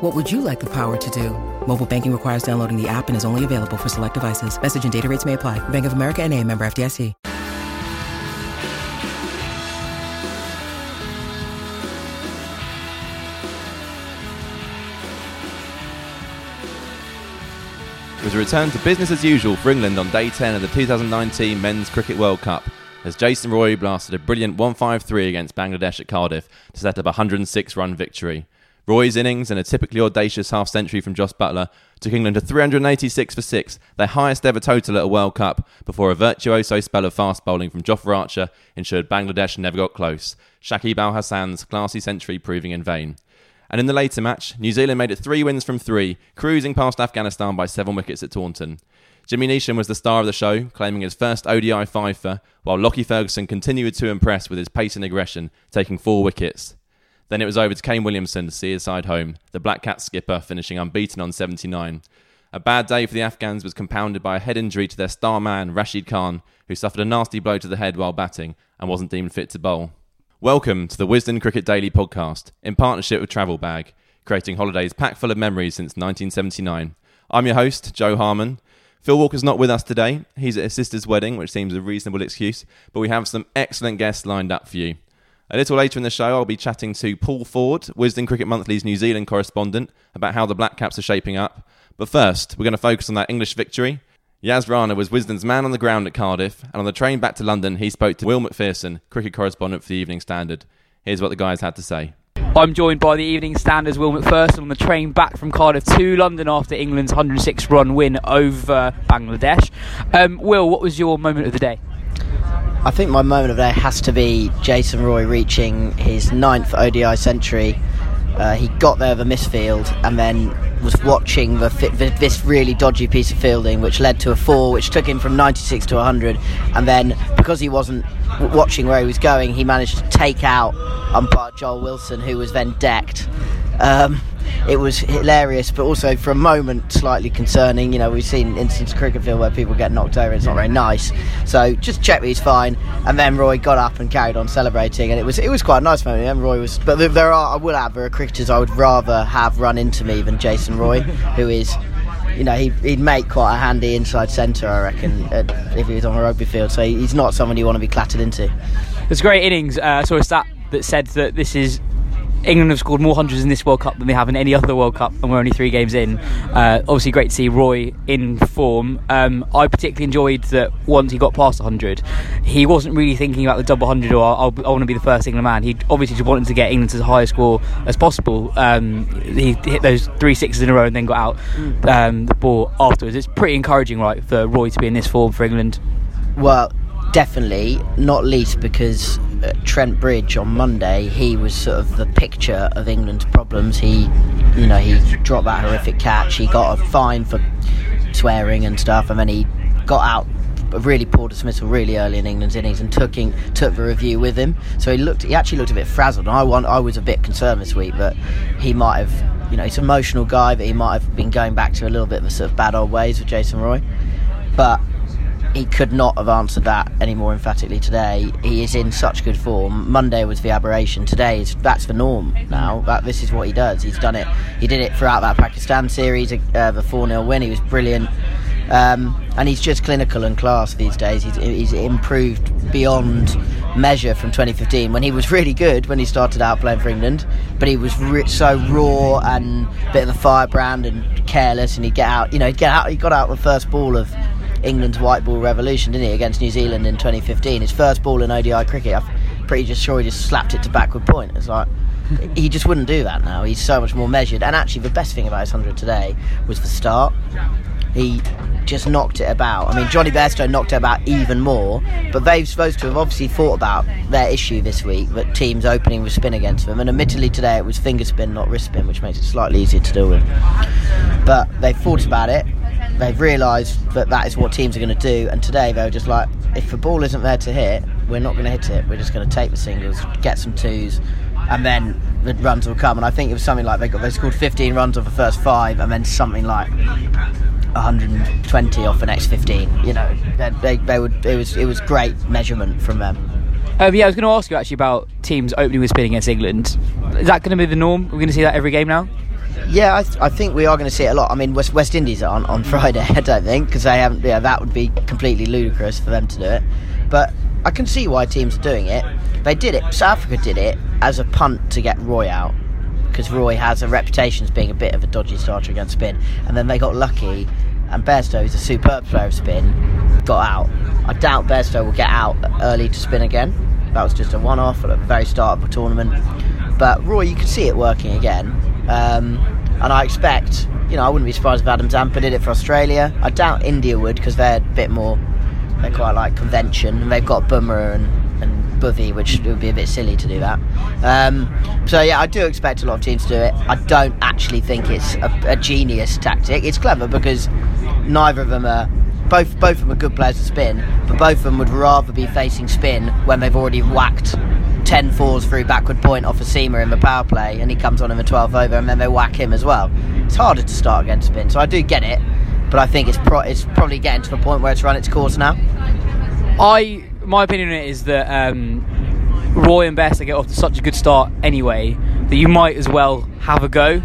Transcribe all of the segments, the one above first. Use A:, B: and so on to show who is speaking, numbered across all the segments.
A: What would you like the power to do? Mobile banking requires downloading the app and is only available for select devices. Message and data rates may apply. Bank of America and a member FDIC.
B: It was a return to business as usual for England on day 10 of the 2019 Men's Cricket World Cup as Jason Roy blasted a brilliant 153 against Bangladesh at Cardiff to set up a 106 run victory. Roy's innings and a typically audacious half century from Jos Buttler took England to 386 for 6, their highest ever total at a World Cup, before a virtuoso spell of fast bowling from Jofra Archer ensured Bangladesh never got close, Shakib Al Hasan's classy century proving in vain. And in the later match, New Zealand made it three wins from three, cruising past Afghanistan by seven wickets at Taunton. Jimmy Neesham was the star of the show, claiming his first ODI fifer, while Lockie Ferguson continued to impress with his pace and aggression, taking four wickets. Then it was over to Kane Williamson to see his side home, the Black Caps skipper finishing unbeaten on 79. A bad day for the Afghans was compounded by a head injury to their star man, Rashid Khan, who suffered a nasty blow to the head while batting and wasn't deemed fit to bowl. Welcome to the Wisden Cricket Daily podcast, in partnership with Travel Bag, creating holidays packed full of memories since 1979. I'm your host, Joe Harman. Phil Walker's not with us today. He's at his sister's wedding, which seems a reasonable excuse, but we have some excellent guests lined up for you. A little later in the show, I'll be chatting to Paul Ford, Wisden Cricket Monthly's New Zealand correspondent, about how the Black Caps are shaping up. But first, we're going to focus on that English victory. Yas Rana was Wisden's man on the ground at Cardiff, and on the train back to London, he spoke to Will Macpherson, cricket correspondent for the Evening Standard. Here's what the guys had to say.
C: I'm joined by the Evening Standard's Will Macpherson on the train back from Cardiff to London after England's 106 run win over Bangladesh. Um, Will, what was your moment of the day?
D: I think my moment of the day has to be Jason Roy reaching his ninth ODI century. Uh, he got there a misfield and then was watching the, this really dodgy piece of fielding, which led to a four, which took him from 96 to 100. And then, because he wasn't watching where he was going, he managed to take out umpire Joel Wilson, who was then decked. Um, it was hilarious, but also for a moment slightly concerning. You know, we've seen instances cricket field where people get knocked over. It's not very nice. So just check he's fine. And then Roy got up and carried on celebrating, and it was it was quite a nice moment. And Roy was, but there are I will add there are cricketers I would rather have run into me than Jason Roy, who is you know, he, would make quite a handy inside centre, I reckon, if he was on a rugby field. So he's not someone you want to be clattered into.
C: It's great innings. Uh, I saw a stat that said that this is England have scored more hundreds in this World Cup than they have in any other World Cup, and we're only three games in. Uh, obviously, great to see Roy in form. Um, I particularly enjoyed that once he got past 100, he wasn't really thinking about the double 100 or I'll, i want to be the first England man. He obviously just wanted to get England to the highest score as possible. Um, he hit those three sixes in a row and then got out um, the ball afterwards. It's pretty encouraging, right, for Roy to be in this form for England.
D: Well, definitely, not least because at Trent Bridge on Monday, he was sort of the picture of England's problems. He, you know, he dropped that horrific catch. He got a fine for swearing and stuff, and then he got out a really poor dismissal really early in England's innings and took in, took the review with him. So he looked, he actually looked a bit frazzled. And I want, I was a bit concerned this week, but he might have, you know, he's an emotional guy, but he might have been going back to a little bit of the sort of bad old ways with Jason Roy. But he could not have answered that any more emphatically today. He is in such good form. Monday was the aberration. Today is that's the norm now. That this is what he does. He's done it. He did it throughout that Pakistan series, uh, the four 0 win. He was brilliant. Um, and he's just clinical and class these days. He's, he's, improved beyond measure from 2015 when he was really good when he started out playing for England, but he was re- so raw and a bit of a firebrand and careless, and he'd get out. You know, he'd get out. He got out the first ball of England's white ball revolution, didn't he, against New Zealand in 2015? His first ball in ODI cricket, I'm pretty just sure he just slapped it to backward point. It's like he just wouldn't do that now. He's so much more measured. And actually, the best thing about his hundred today was the start. He just knocked it about. I mean, Jonny Bairstow knocked it about even more, but they've supposed to have obviously thought about their issue this week, that teams opening with spin against them. And admittedly, today it was finger spin, not wrist spin, which makes it slightly easier to deal with. But they've thought about it, they've realised that that is what teams are going to do, and today they were just like, if the ball isn't there to hit, we're not going to hit it. We're just going to take the singles, get some twos, and then the runs will come. And I think it was something like they got they scored 15 runs off the first five, and then something like 120 off the next 15. You know, they, they would it was it was great measurement from them.
C: Um, yeah, I was going to ask you actually about teams opening with spin against England. Is that going to be the norm? We're going to see that every game now.
D: Yeah, I, th- I, think we are going to see it a lot. I mean, West, West Indies aren't on Friday, I don't think, because they haven't. Yeah, that would be completely ludicrous for them to do it. But I can see why teams are doing it. They did it. South Africa did it as a punt to get Roy out, because Roy has a reputation as being a bit of a dodgy starter against spin. And then they got lucky, and Bairstow, who's a superb player of spin, got out. I doubt Bairstow will get out early to spin again. That was just a one-off at the very start of the tournament. But Roy, you could see it working again. Um, and I expect, you know, I wouldn't be surprised if Adam Zampa did it for Australia. I doubt India would because they're a bit more, they're quite like convention, and they've got Bumrah and, and which would be a bit silly to do that. Um, so yeah, I do expect a lot of teams to do it. I don't actually think it's a, a genius tactic. It's clever because neither of them are both both of them are good players to spin, but both of them would rather be facing spin when they've already whacked 10 fours through backward point off a seamer in the power play and he comes on in the 12th over and then they whack him as well. It's harder to start against spin, so I do get it, but I think it's pro- it's probably getting to the point where it's run its course now.
C: I my opinion is that um, Roy and Best get off to such a good start anyway that you might as well have a go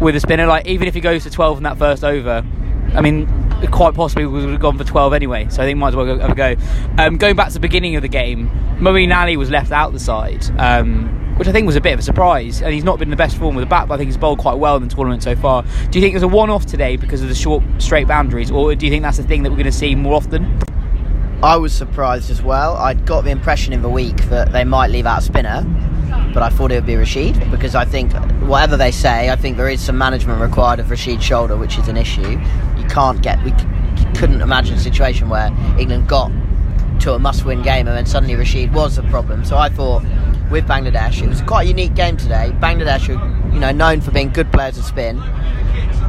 C: with a spinner. Like even if he goes to 12 in that first over, I mean, quite possibly we would have gone for 12 anyway, so I think might as well go, have a go. Um, going back to the beginning of the game, Moeen Ali was left out the side, um, which I think was a bit of a surprise, and he's not been in the best form with the bat, but I think he's bowled quite well in the tournament so far. Do you think it was a one off today because of the short, straight boundaries, or do you think that's the thing that we're going to see more often?
D: I was surprised as well. I'd got the impression in the week that they might leave out spinner, but I thought it would be Rashid because I think whatever they say, I think there is some management required of Rashid's shoulder, which is an issue. Can't get we couldn't imagine a situation where England got to a must-win game and then suddenly Rashid was a problem. So I thought with Bangladesh, it was quite a unique game today. Bangladesh are you know known for being good players of spin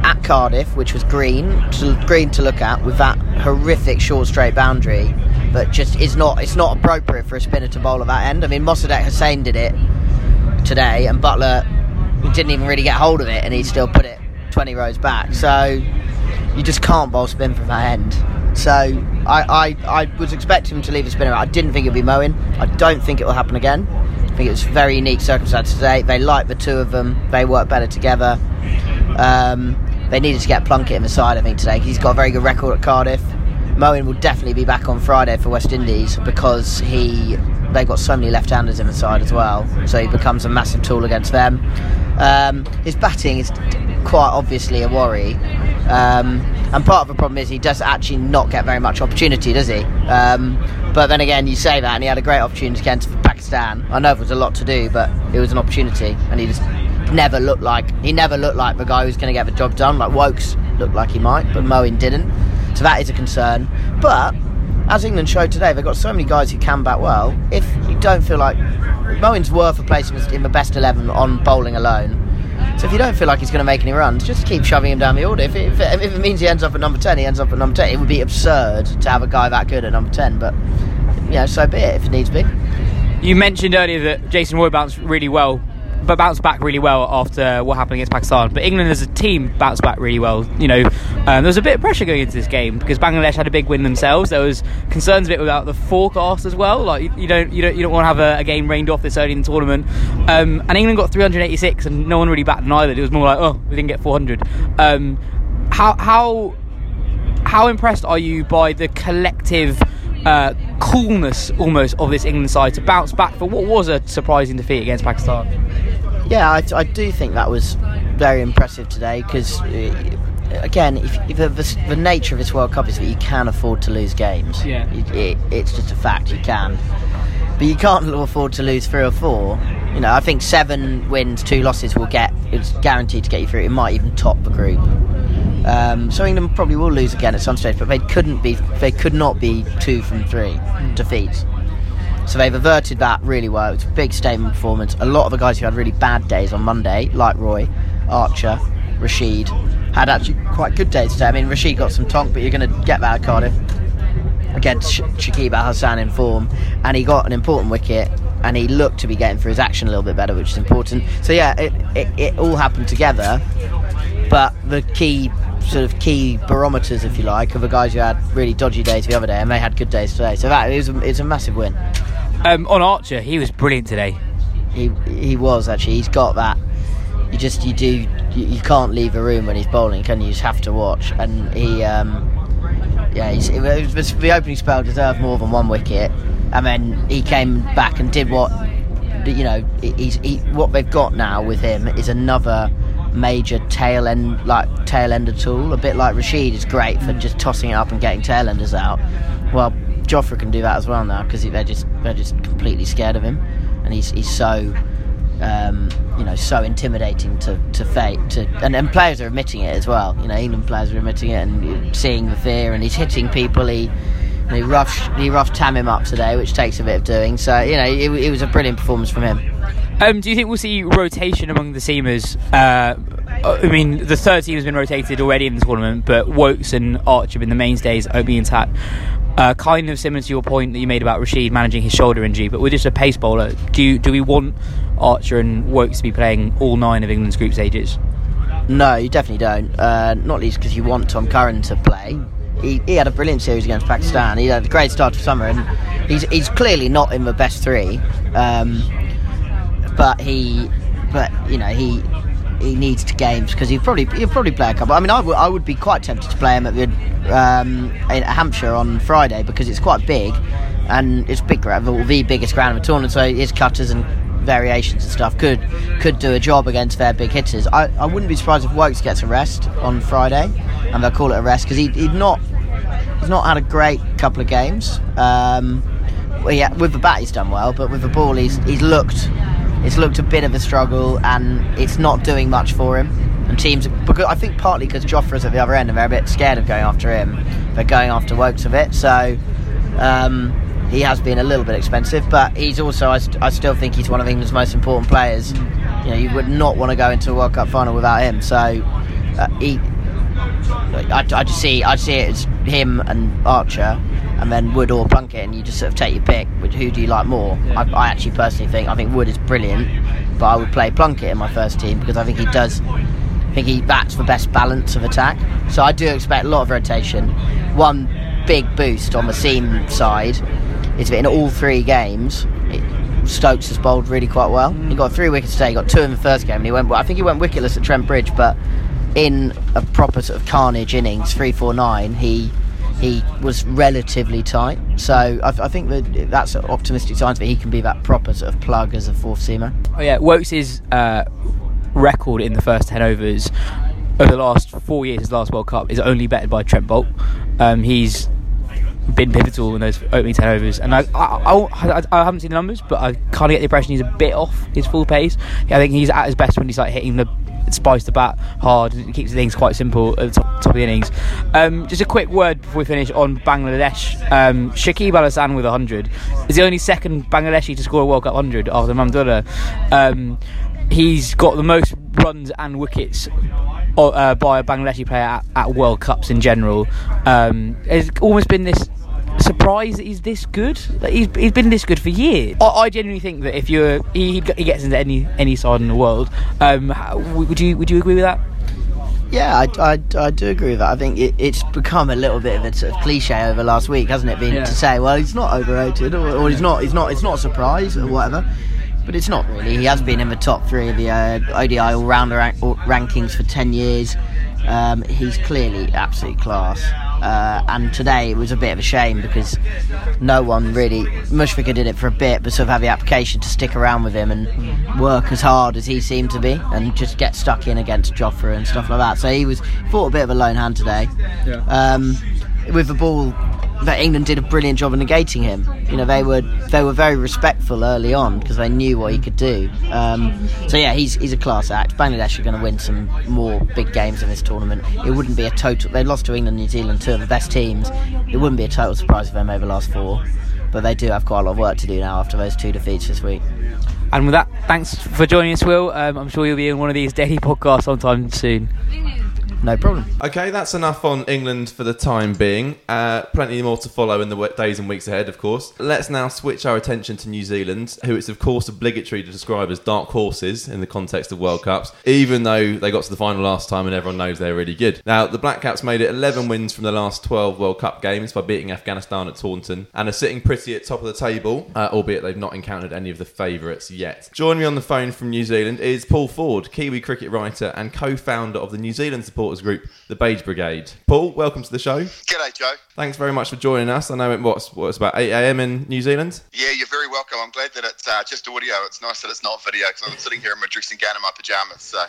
D: at Cardiff, which was green, to, green to look at with that horrific short straight boundary, but just is not it's not appropriate for a spinner to bowl at that end. I mean, Mosaddek Hossain did it today, and Buttler didn't even really get hold of it, and he still put it 20 rows back. So you just can't bowl spin from that end. So I, I, I was expecting him to leave a spinner. I didn't think it'd be Moeen. I don't think it will happen again. I think it was very unique circumstances today. They like the two of them. They work better together. Um, they needed to get Plunkett in the side, I think, today. He's got a very good record at Cardiff. Moeen will definitely be back on Friday for West Indies because he they've got so many left-handers in the side as well, so he becomes a massive tool against them. Um, his batting is quite obviously a worry, um, and part of the problem is he does actually not get very much opportunity, does he? Um, but then again, you say that, and he had a great opportunity against Pakistan. I know it was a lot to do, but it was an opportunity, and he just never looked like he never looked like the guy who's going to get the job done. Like Woakes looked like he might, but Moeen didn't. So that is a concern. But as England showed today, they've got so many guys who can bat well. If you don't feel like Moeen's worth a place in the best eleven on bowling alone. So if you don't feel like he's going to make any runs, just keep shoving him down the order. If it, if, it, if it, means he ends up at number 10, he ends up at number 10. It would be absurd to have a guy that good at number 10, but, you know, so be it if it needs be.
C: You mentioned earlier that Jason Roy bounced really well but bounced back really well after what happened against Pakistan. But England as a team bounced back really well. You know, um, there was a bit of pressure going into this game because Bangladesh had a big win themselves. There was concerns a bit about the forecast as well. Like you, don't you don't you don't want to have a, a, game rained off this early in the tournament. Um, and England got 386, and no one really batted an eyelid. It was more like, oh, we didn't get 400. Um, how how how impressed are you by the collective? Uh, coolness almost of this England side to bounce back for what was a surprising defeat against Pakistan.
D: Yeah, I, I do think that was very impressive today because, uh, again, if, if the, the, nature of this World Cup is that you can afford to lose games.
C: Yeah.
D: It, it, it's just a fact, you can. But you can't afford to lose three or four. You know, I think seven wins, two losses will get, it's guaranteed to get you through. It might even top the group. Um, so England probably will lose again at some stage, but they couldn't be. They could not be two from three mm. defeats. So they've averted that really well. It's a big statement performance. A lot of the guys who had really bad days on Monday, like Roy, Archer, Rashid, had actually quite good days today. I mean, Rashid got some tonk, but you're going to get that at Cardiff against Sh- Shakib Al Hasan in form, and he got an important wicket. And he looked to be getting through his action a little bit better, which is important. So yeah, it, it, it all happened together. But the key sort of key barometers, if you like, of the guys who had really dodgy days the other day, and they had good days today. So that is a, it's a massive win.
C: Um, on Archer, he was brilliant today.
D: He he was actually. He's got that. You just you do you, you can't leave a room when he's bowling, can you? You just have to watch. And he, um, yeah, he's, it was, the opening spell deserved more than one wicket, and then he came back and did what you know. He's he, what they've got now with him is another major tail end like tail ender tool. A bit like Rashid is great for just tossing it up and getting tail enders out. Well, Jofra can do that as well now because they're just they're just completely scared of him, and he's he's so. Um, you know, so intimidating to, to fate. To, and, and players are admitting it as well. You know, England players are admitting it and seeing the fear, and he's hitting people. He he roughed he roughed Tamim up today, which takes a bit of doing. So you know, it, it was a brilliant performance from him.
C: Um, do you think we'll see rotation among the seamers? Uh, I mean, the third team has been rotated already in the tournament, but Woakes and Archer have been the mainstays, Obi and Tat. Uh, kind of similar to your point that you made about Rashid managing his shoulder injury, but with just a pace bowler, do you, do we want Archer and Woakes to be playing all nine of England's group stages?
D: No, you definitely don't. Uh, not least because you want Tom Curran to play. He, he, had a brilliant series against Pakistan. He had a great start to summer, and he's he's clearly not in the best three. Um, but he, but you know he he needs to games because he probably he'll probably play a couple. I mean, I, w- I would be quite tempted to play him at the um, in Hampshire on Friday because it's quite big and it's big the biggest ground of the tournament. So his cutters and variations and stuff could could do a job against their big hitters. I, I wouldn't be surprised if Woakes gets a rest on Friday and they'll call it a rest because he, he'd not he's not had a great couple of games. Um, well, yeah, with the bat he's done well, but with the ball he's he's looked it's looked a bit of a struggle and it's not doing much for him. And teams, because I think partly because Jofra's at the other end and they're a bit scared of going after him, they're going after Woakes a bit. So um, he has been a little bit expensive, but he's also, I, st- I still think he's one of England's most important players. You know, you would not want to go into a World Cup final without him. So uh, he, I, I just see, I see it as him and Archer and then Wood or Plunkett, and you just sort of take your pick. Which who do you like more? I, I, actually personally think I think Wood is brilliant, but I would play Plunkett in my first team because I think he does. I think he bats the best balance of attack. So I do expect a lot of rotation. One big boost on the seam side is that in all three games, it, Stokes has bowled really quite well. He got three wickets today. He got two in the first game, and he went. Well, I think he went wicketless at Trent Bridge, but in a proper sort of carnage innings, three, four, nine, he he was relatively tight. So I, I think that that's optimistic sign that he can be that proper sort of plug as a fourth seamer.
C: Oh yeah, Woakes' uh, record in the first ten overs over the last four years, his last World Cup, is only bettered by Trent Boult. Um, he's been pivotal in those opening 10 overs. And I, I, I, I, haven't seen the numbers, but I kind of get the impression he's a bit off his full pace. I think he's at his best when he's like hitting the spice the bat hard. It keeps things quite simple at the top, top of the innings. Um, just a quick word before we finish on Bangladesh. Um, Shakib Al Hasan with 100 is the only second Bangladeshi to score a World Cup 100 after Mahmudullah. Um, he's got the most runs and wickets uh, by a Bangladeshi player at, at, World Cups in general. Um, it's almost been this surprised that he's this good. Like, he's, he's been this good for years. I, I genuinely think that if you're he, he gets into any any side in the world, um, how, would you would you agree with that?
D: Yeah, I, I, I do agree with that. I think it, it's become a little bit of a sort of cliche over last week, hasn't it? Been
C: Yeah.
D: to say, well, he's not overrated, or, or he's not, he's not, it's not a surprise, or whatever. But it's not really. He has been in the top three of the uh, ODI all-rounder rank- rankings for ten years. Um, he's clearly absolute class. Uh, and today it was a bit of a shame because no one really. Mushfiqur did it for a bit, but sort of had the application to stick around with him and work as hard as he seemed to be, and just get stuck in against Jofra and stuff like that. So he was fought a bit of a lone hand today. Um, with the ball, that England did a brilliant job of negating him. You know, they were they were very respectful early on because they knew what he could do. Um, so yeah, he's he's a class act. Bangladesh are going to win some more big games in this tournament. It wouldn't be a total. They lost to England, New Zealand, two of the best teams. It wouldn't be a total surprise for them over the last four. But they do have quite a lot of work to do now after those two defeats this week.
C: And with that, thanks for joining us, Will. Um, I'm sure you'll be in one of these daily podcasts sometime soon.
D: No problem.
B: Okay, that's enough on England for the time being. Uh, plenty more to follow in the days and weeks ahead, of course. Let's now switch our attention to New Zealand, who it's of course obligatory to describe as dark horses in the context of World Cups, even though they got to the final last time and everyone knows they're really good. Now, the Black Caps made it 11 wins from the last 12 World Cup games by beating Afghanistan at Taunton and are sitting pretty at top of the table, uh, albeit they've not encountered any of the favourites yet. Joining me on the phone from New Zealand is Paul Ford, Kiwi cricket writer and co-founder of the New Zealand supporters group, the Beige Brigade. Paul, welcome to the show.
E: G'day, Joe.
B: Thanks very much for joining us. I know it what's what's about 8 a.m. in New Zealand.
E: Yeah, you're very welcome. I'm glad that it's uh, just audio. It's nice that it's not video because I'm sitting here in my dressing gown and my pajamas. So,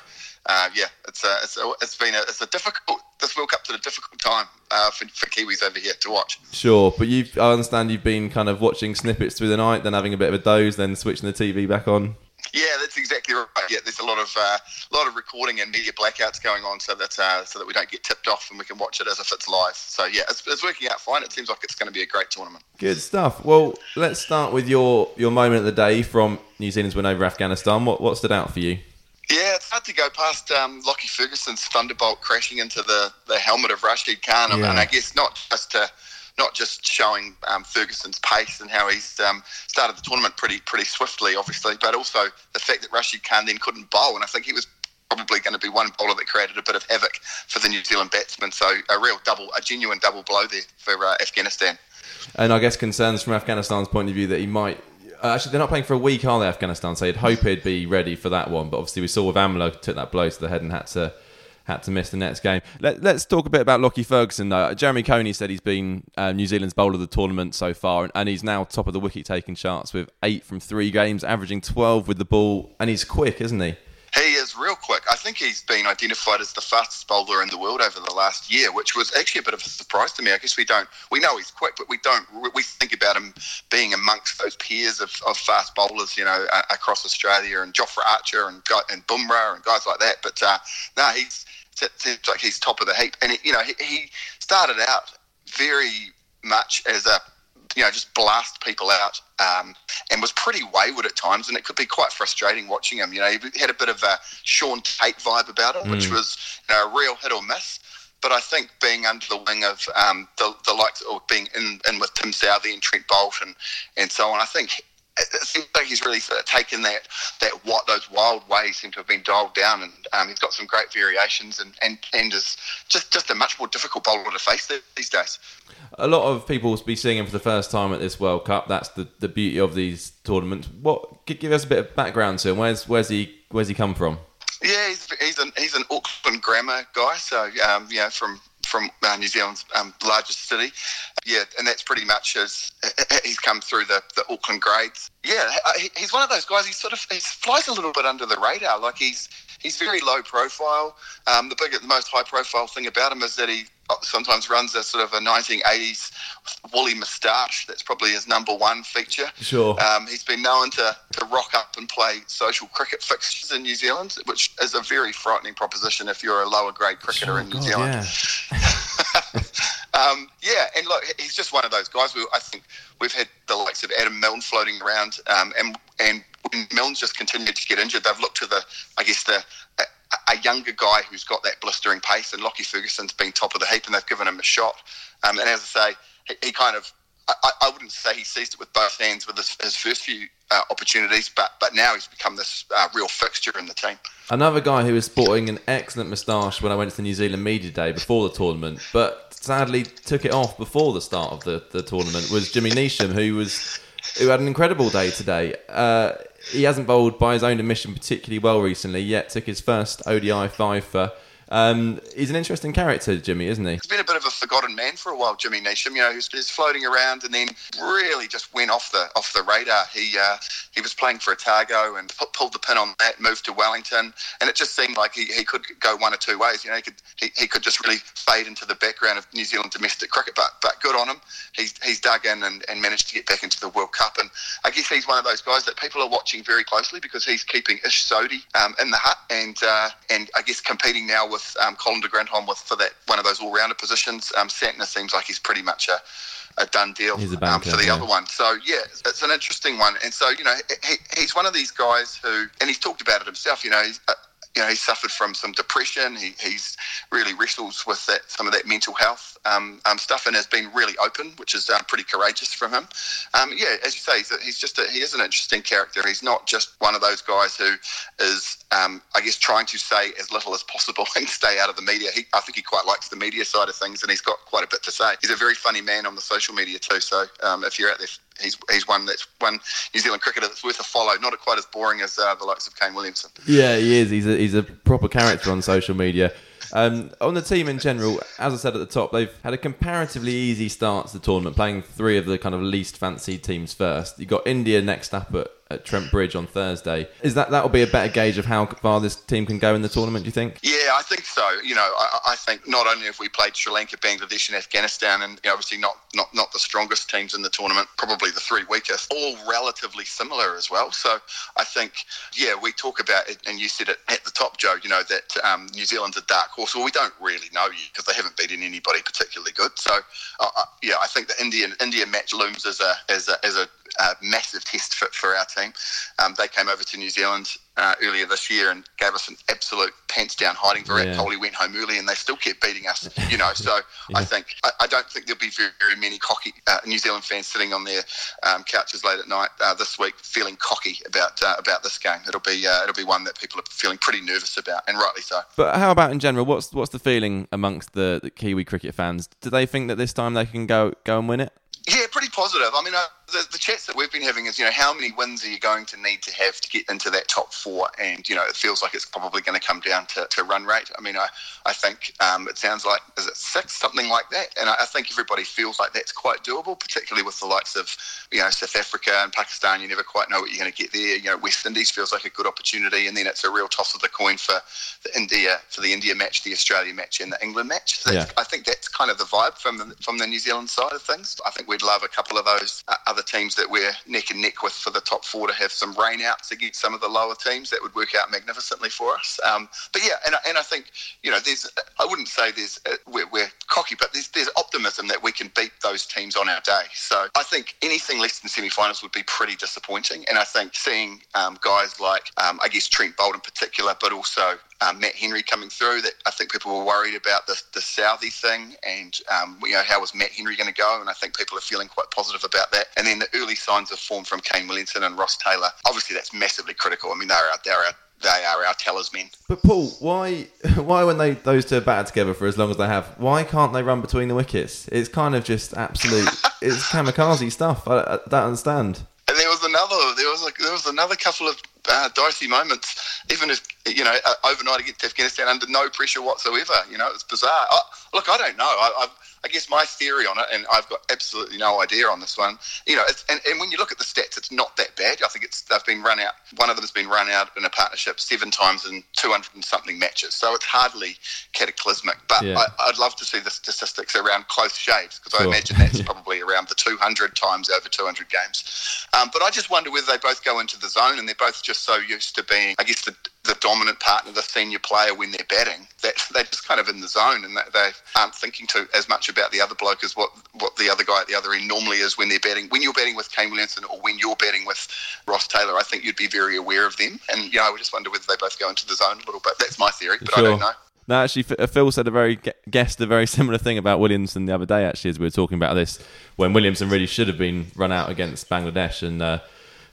E: uh, yeah, it's uh, it's, it's been a, it's a difficult. This World Cup's at a difficult time uh, for, for Kiwis over here to watch.
B: Sure, but you I understand you've been kind of watching snippets through the night, then having a bit of a doze, then switching the TV back on.
E: Yeah, that's exactly right. Yeah, there's a lot of uh, lot of recording and media blackouts going on, so that uh, so that we don't get tipped off and we can watch it as if it's live. So yeah, it's, it's working out fine. It seems like it's going to be a great tournament.
B: Good stuff. Well, let's start with your your moment of the day from New Zealand's win over Afghanistan. What what stood out for you?
E: Yeah, it's hard to go past um, Lockie Ferguson's thunderbolt crashing into the, the helmet of Rashid Khan,
B: Yeah.
E: and I guess not just to, not just showing um, Ferguson's pace and how he's um, started the tournament pretty pretty swiftly, obviously, but also the fact that Rashid Khan then couldn't bowl, and I think he was probably going to be one bowler that created a bit of havoc for the New Zealand batsmen. So a real double, a genuine double blow there for uh, Afghanistan.
B: And I guess concerns from Afghanistan's point of view that he might. Uh, actually, they're not playing for a week, are they, Afghanistan? So you'd hope he'd be ready for that one. But obviously, we saw with Amla took that blow to the head and had to had to miss the next game. Let, us talk a bit about Lockie Ferguson, though. Jeremy Coney said he's been uh, New Zealand's bowler of the tournament so far, and, and he's now top of the wicket taking charts with eight from three games, averaging 12 with the ball, and he's quick, isn't he?
E: He is real quick. I think he's been identified as the fastest bowler in the world over the last year, which was actually a bit of a surprise to me. I guess we don't, we know he's quick, but we don't, we think about him being amongst those peers of, of fast bowlers, you know, uh, across Australia and Jofra Archer and and Bumrah and guys like that. But uh, no, he's seems like he's top of the heap, and he, you know, he, he started out very much as a you know, just blast people out, um, and was pretty wayward at times, and it could be quite frustrating watching him. You know, he had a bit of a Shaun Tait vibe about him, which was you know a real hit or miss. But I think being under the wing of um, the, the likes, or being in, in with Tim Southee and Trent Boult and, and so on, I think it seems like he's really sort of taken that that what those wild ways seem to have been dialed down, and um, he's got some great variations, and, and, and is just just a much more difficult bowler to face these days.
B: A lot of people will be seeing him for the first time at this World Cup. That's the, the beauty of these tournaments. What give us a bit of background to him? Where's where's he where's he come from?
E: Yeah, he's he's an he's an Auckland grammar guy, so um, you know from from uh, New Zealand's um, largest city. Yeah, and that's pretty much his. He's come through the, the Auckland grades. Yeah, he's one of those guys. He sort of he flies a little bit under the radar. Like he's he's very low profile. Um, the big, the most high profile thing about him is that he sometimes runs a sort of a 1980s woolly moustache. That's probably his number one feature.
B: Sure.
E: Um, he's been known to, to rock up and play social cricket fixtures in New Zealand, which is a very frightening proposition if you're a lower grade cricketer in New
B: God,
E: Zealand.
B: yeah.
E: Um, yeah, and look, he's just one of those guys. We, I think we've had the likes of Adam Milne floating around, um, and and when Milne's just continued to get injured, they've looked to the, I guess the. A, younger guy who's got that blistering pace, and Lockie Ferguson's been top of the heap, and they've given him a shot. Um, and as I say, he, he kind of I, I wouldn't say he seized it with both hands with his, his first few uh, opportunities, but but now he's become this uh, real fixture in the team.
B: Another guy who was sporting an excellent moustache when I went to the New Zealand Media Day before the tournament, but sadly took it off before the start of the, the tournament was Jimmy Neesham, who was who had an incredible day today. Uh, he hasn't bowled by his own admission particularly well recently, yet took his first ODI five for um, he's an interesting character, Jimmy, isn't he?
E: He's been a bit of a forgotten man for a while, Jimmy Neesham. You know, he's, he's floating around and then really just went off the off the radar. He uh, he was playing for Otago and put, pulled the pin on that, moved to Wellington, and it just seemed like he, he could go one or two ways. You know, he could he, he could just really fade into the background of New Zealand domestic cricket. But but good on him. He's he's dug in and, and managed to get back into the World Cup. And I guess he's one of those guys that people are watching very closely because he's keeping Ish Sodhi um, in the hut and uh, and I guess competing now with um, Colin de Grandhomme with for that one of those all rounder positions. Um, Santner seems like he's pretty much a a done deal
B: banker,
E: um, for the
B: yeah.
E: other one. So yeah, it's an interesting one. And so you know, he, he's one of these guys who, and he's talked about it himself. You know, he's, uh, you know, he suffered from some depression. He, he's really wrestles with that some of that mental health um, um, stuff, and has been really open, which is uh, pretty courageous from him. Um, yeah, as you say, he's, a, he's just a, he is an interesting character. He's not just one of those guys who is, um, I guess, trying to say as little as possible and stay out of the media. He, I think he quite likes the media side of things, and he's got quite a bit to say. He's a very funny man on the social media too. So um, if you're out there. He's, he's one that's one New Zealand cricketer that's worth a follow. Not quite as boring as uh, the likes of Kane Williamson.
B: Yeah, he is. He's a, he's a proper character on social media. Um, on the team in general, as I said at the top, they've had a comparatively easy start to the tournament, playing three of the kind of least fancied teams first. You've got India next up at, at Trent Bridge on Thursday. Is that that'll be a better gauge of how far this team can go in the tournament? Do you think?
E: Yeah, I think so. You know, I, I think not only have we played Sri Lanka, Bangladesh, and Afghanistan, and you know, obviously not, not not the strongest teams in the tournament, probably the three weakest, all relatively similar as well. So I think, yeah, we talk about it, and you said it at the top, Joe. You know that um, New Zealand's a dark horse. Well, we don't really know you because they haven't beaten anybody particularly good. So uh, uh, yeah, I think the Indian India match looms as a as a, as a uh, massive test for, for our team. Um, they came over to New Zealand uh, earlier this year and gave us an absolute pants down hiding. Virat
B: Yeah.
E: Kohli went home early and they still kept beating us. You know, so
B: Yeah.
E: I think I, I don't think there'll be very, very many cocky uh, New Zealand fans sitting on their um, couches late at night uh, this week feeling cocky about uh, about this game. It'll be uh, it'll be one that people are feeling pretty nervous about, and rightly so.
B: But how about in general? What's what's the feeling amongst the, the Kiwi cricket fans? Do they think that this time they can go go and win it?
E: Yeah, pretty positive. I mean, uh, the, the chats that we've been having is, you know, how many wins are you going to need to have to get into that top four? And, you know, it feels like it's probably going to come down to, to run rate. I mean, I, I think um, it sounds like, is it six, something like that? And I, I think everybody feels like that's quite doable, particularly with the likes of, you know, South Africa and Pakistan. You never quite know what you're going to get there. You know, West Indies feels like a good opportunity. And then it's a real toss of the coin for the India, for the India match, the Australia match, and the England match. So
B: Yeah.
E: I think that's kind of the vibe from the, from the New Zealand side of things. I think we'd love a couple of those uh, other teams that we're neck and neck with for the top four to have some rainouts against some of the lower teams. That would work out magnificently for us. Um, but yeah, and, I- and I think you know, there's I wouldn't say there's uh, we're, we're cocky, but there's there's optimism that we can beat those teams on our day. So I think anything less than semi-finals would be pretty disappointing. And I think seeing um, guys like um, I guess Trent Boult in particular, but also um, Matt Henry coming through. That I think people were worried about the the Southee thing, and um, you know how was Matt Henry going to go? And I think people are feeling quite positive about that. And then the early signs of form from Kane Williamson and Ross Taylor. Obviously, that's massively critical. I mean, they're our, they're they are our talisman.
B: But Paul, why why when they those two are batted together for as long as they have, why can't they run between the wickets? It's kind of just absolute, it's kamikaze stuff. I, I don't understand.
E: And there was another, there was a, there was another couple of uh, dicey moments, even if you know uh, overnight against Afghanistan under no pressure whatsoever. You know, it's bizarre. I, look, I don't know. I, I, guess my theory on it, and I've got absolutely no idea on this one. You know, it's, and, and when you look at the stats, it's not that bad. I think it's they've been run out. One of them has been run out in a partnership seven times in two hundred and something matches, so it's hardly cataclysmic. But
B: Yeah.
E: I, I'd love to see the statistics around close shaves because I imagine that's probably around the 200 times over 200 games. Um, but I just wonder whether they both go into the zone and they're both just so used to being, I guess, the, the dominant partner, the senior player when they're batting, that they're just kind of in the zone and that they aren't thinking to as much about the other bloke as what, what the other guy at the other end normally is when they're betting. When you're betting with Kane Williamson or when you're betting with Ross Taylor, I think you'd be very aware of them. And, you know, I would just wonder whether they both go into the zone a little bit. That's my theory, but I don't know.
B: No, actually, Phil said a very guessed a very similar thing about Williamson the other day. Actually, as we were talking about this, when Williamson really should have been run out against Bangladesh, and uh,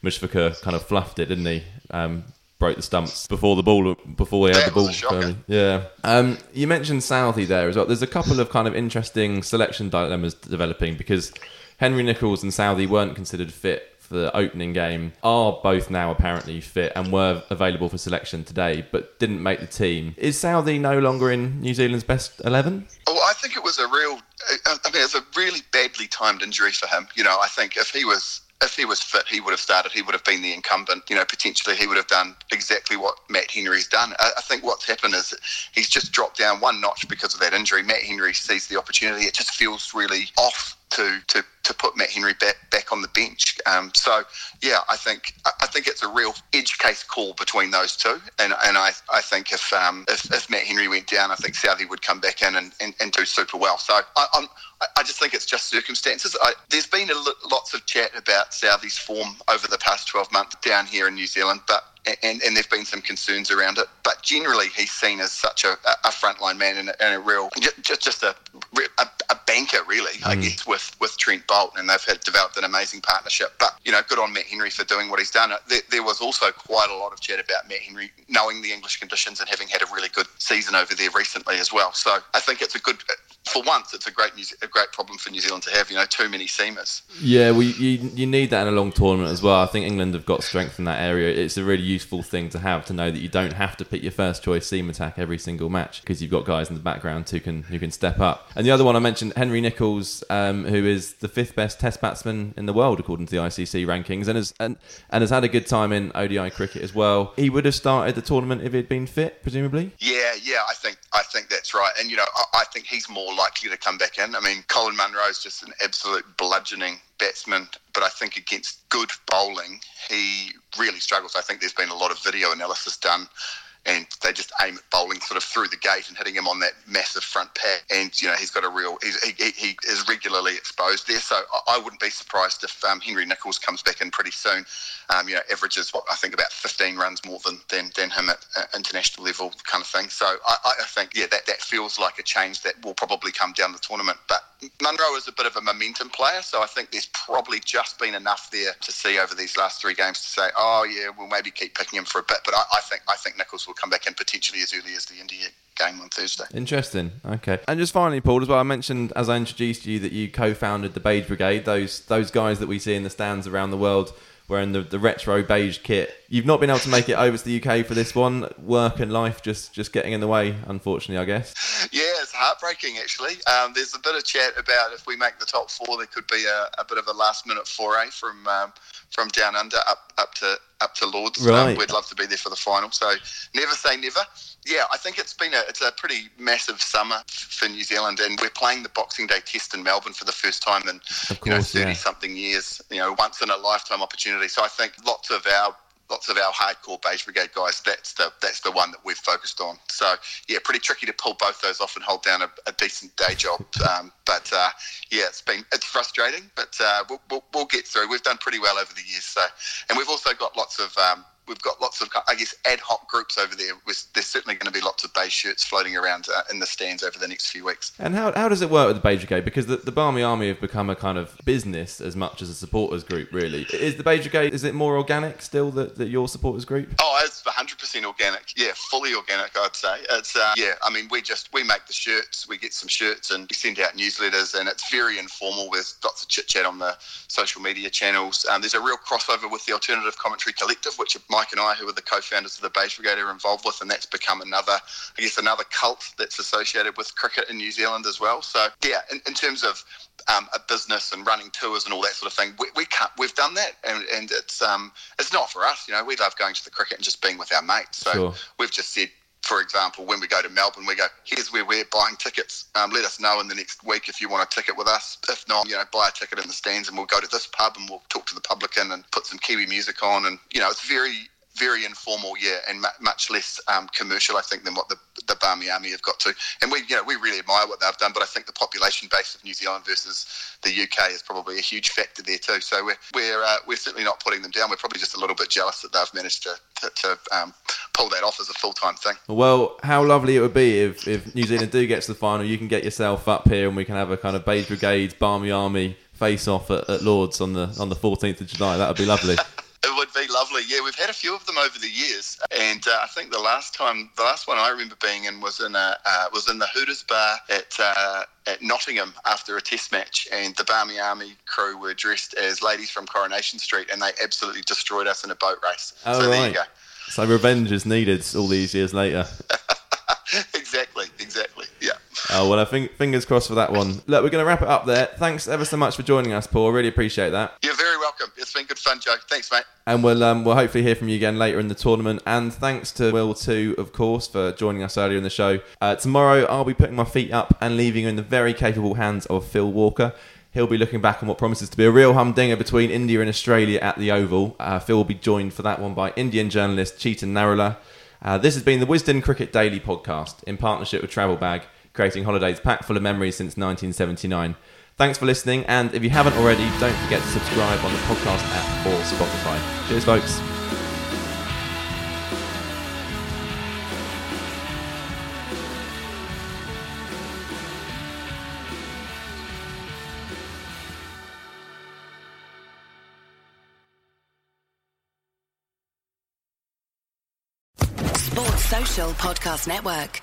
B: Mushfiqur kind of fluffed it, didn't he? Um, broke the stumps before the ball before he had the ball. Yeah. Um, you mentioned Southee there as well. There's a couple of kind of interesting selection dilemmas developing because Henry Nicholls and Southee weren't considered fit for the opening game. Are both now apparently fit and were available for selection today, but didn't make the team. Is Southee no longer in New Zealand's best eleven?
E: Oh, I think it was a real. I mean, it's a really badly timed injury for him. You know, I think if he was if he was fit, he would have started. He would have been the incumbent. You know, potentially he would have done exactly what Matt Henry's done. I, I, think what's happened is he's just dropped down one notch because of that injury. Matt Henry sees the opportunity. It just feels really off to to to put Matt Henry back back on the bench. Um, so yeah, I think I think it's a real edge case call between those two, and and I, I think if um if, if Matt Henry went down, I think Southee would come back in and, and, and do super well. So I, I'm I just think it's just circumstances. I, there's been lots of chat about Southee's form over the past 12 months down here in New Zealand, but and, and there've been some concerns around it. But generally, he's seen as such a, a frontline man and a, and a real, just, just a, a, a banker, really, mm. I guess, with, with Trent Boult. And they've had developed an amazing partnership. But, you know, good on Matt Henry for doing what he's done. There, there was also quite a lot of chat about Matt Henry knowing the English conditions and having had a really good season over there recently as well. So I think it's a good, for once, it's a great a great problem for New Zealand to have. You know, too many seamers.
B: Yeah, well, you you need that in a long tournament as well. I think England have got strength in that area. It's a really useful thing to have to know that you don't have to pick your first choice seam attack every single match because you've got guys in the background who can who can step up. And the other one I mentioned, Henry Nicholls, um, who is the fifth best Test batsman in the world according to the ICC rankings, and has and, and has had a good time in ODI cricket as well. He would have started the tournament if he'd been fit, presumably.
E: Yeah, yeah, I think I think that's right. And you know, I, I think he's more likely to come back in. I mean, Colin Munro is just an absolute bludgeoning batsman, but I think against good bowling, he really struggles. I think there's been a lot of video analysis done and they just aim at bowling sort of through the gate and hitting him on that massive front pad. And you know he's got a real he, he, he is regularly exposed there. So I, wouldn't be surprised if um, Henry Nicholls comes back in pretty soon. Um, you know averages what I think about 15 runs more than than, than him at uh, international level kind of thing. So I, I think yeah that that feels like a change that will probably come down the tournament. But Munro is a bit of a momentum player, so I think there's probably just been enough there to see over these last three games to say, oh yeah, we'll maybe keep picking him for a bit. But I, I think I think Nicholls will come back in potentially as early as the India game on Thursday.
B: Interesting. Okay. And just finally, Paul, as well, I mentioned as I introduced you that you co-founded the Beige Brigade. Those those guys that we see in the stands around the world wearing the, the retro beige kit. You've not been able to make it over to the UK for this one. Work and life just just getting in the way, unfortunately, I guess.
E: Yeah, it's heartbreaking actually. Um, there's a bit of chat about if we make the top four, there could be a, a bit of a last minute foray from um, from down under up up to up to Lords. Um, right. Um, we'd love to be there for the final. So never say never. Yeah, I think it's been a it's a pretty massive summer for New Zealand, and we're playing the Boxing Day Test in Melbourne for the first time in course, you know thirty yeah. something years. You know, once in a lifetime opportunity. So I think lots of our lots of our hardcore Beige Brigade guys, that's the that's the one that we've focused on. So yeah, pretty tricky to pull both those off and hold down a, a decent day job. Um, but uh, yeah, it's been it's frustrating, but uh, we'll, we'll, we'll, get through. We've done pretty well over the years. So, and we've also got lots of um, we've got lots of, I guess, ad hoc groups over there. There's certainly going to be lots of beige shirts floating around uh, in the stands over the next few weeks.
B: And how, how does it work with the Beige Brigade? Because the, the Barmy Army have become a kind of business as much as a supporters group, really. Is the Beige Brigade, is it more organic still that, that your supporters group?
E: Oh, it's 100% organic. Yeah, fully organic, I'd say. It's, uh, yeah, I mean, we just, we make the shirts, we get some shirts and we send out newsletters and it's very informal with lots of chit chat on the social media channels. Um, there's a real crossover with the Alternative Commentary Collective, which Mike and I, who are the co co-founders of the Beige Brigade are involved with, and that's become another, I guess, another cult that's associated with cricket in New Zealand as well. So yeah, in, in terms of um, a business and running tours and all that sort of thing, we, we can't. We've done that, and, and it's um, it's not for us. You know, we love going to the cricket and just being with our mates. So sure. we've just said for example, when we go to Melbourne, we go, here's where we're buying tickets. Um, let us know in the next week if you want a ticket with us. If not, you know, buy a ticket in the stands and we'll go to this pub and we'll talk to the publican and put some Kiwi music on. And, you know, it's very very informal, yeah, and much less um, commercial, I think, than what the the Barmy Army have got to. And we, you know, we really admire what they've done, but I think the population base of New Zealand versus the UK is probably a huge factor there too. So we're we're uh, we're certainly not putting them down. We're probably just a little bit jealous that they've managed to to, to um, pull that off as a full time thing.
B: Well, how lovely it would be if if New Zealand do get to the final, you can get yourself up here and we can have a kind of Beige Brigade, Barmy Army face off at, at Lords on the on the 14th of July. That would be lovely.
E: It would be lovely. Yeah, we've had a few of them over the years, and uh, I think the last time, the last one I remember being in was in a uh, was in the Hooters bar at uh, at Nottingham after a Test match, and the Barmy Army crew were dressed as ladies from Coronation Street, and they absolutely destroyed us in a boat race.
B: Oh,
E: so
B: right.
E: there you go.
B: So revenge is needed all these years later.
E: exactly, exactly. Yeah.
B: Oh well, I think fingers crossed for that one. Look, we're going to wrap it up there. Thanks ever so much for joining us, Paul. Really appreciate that.
E: You're very welcome. It's been good fun, Joe. Thanks, mate.
B: And we'll um, we'll hopefully hear from you again later in the tournament. And thanks to Will too, of course, for joining us earlier in the show. Uh, tomorrow, I'll be putting my feet up and leaving in the very capable hands of Phil Walker. He'll be looking back on what promises to be a real humdinger between India and Australia at the Oval. Uh, Phil will be joined for that one by Indian journalist Chetan Narula. Uh, this has been the Wisden Cricket Daily podcast in partnership with Travel Bag, creating holidays packed full of memories since 1979. Thanks for listening, and if you haven't already, don't forget to subscribe on the podcast app or Spotify. Cheers, folks.
F: Sports Social Podcast Network.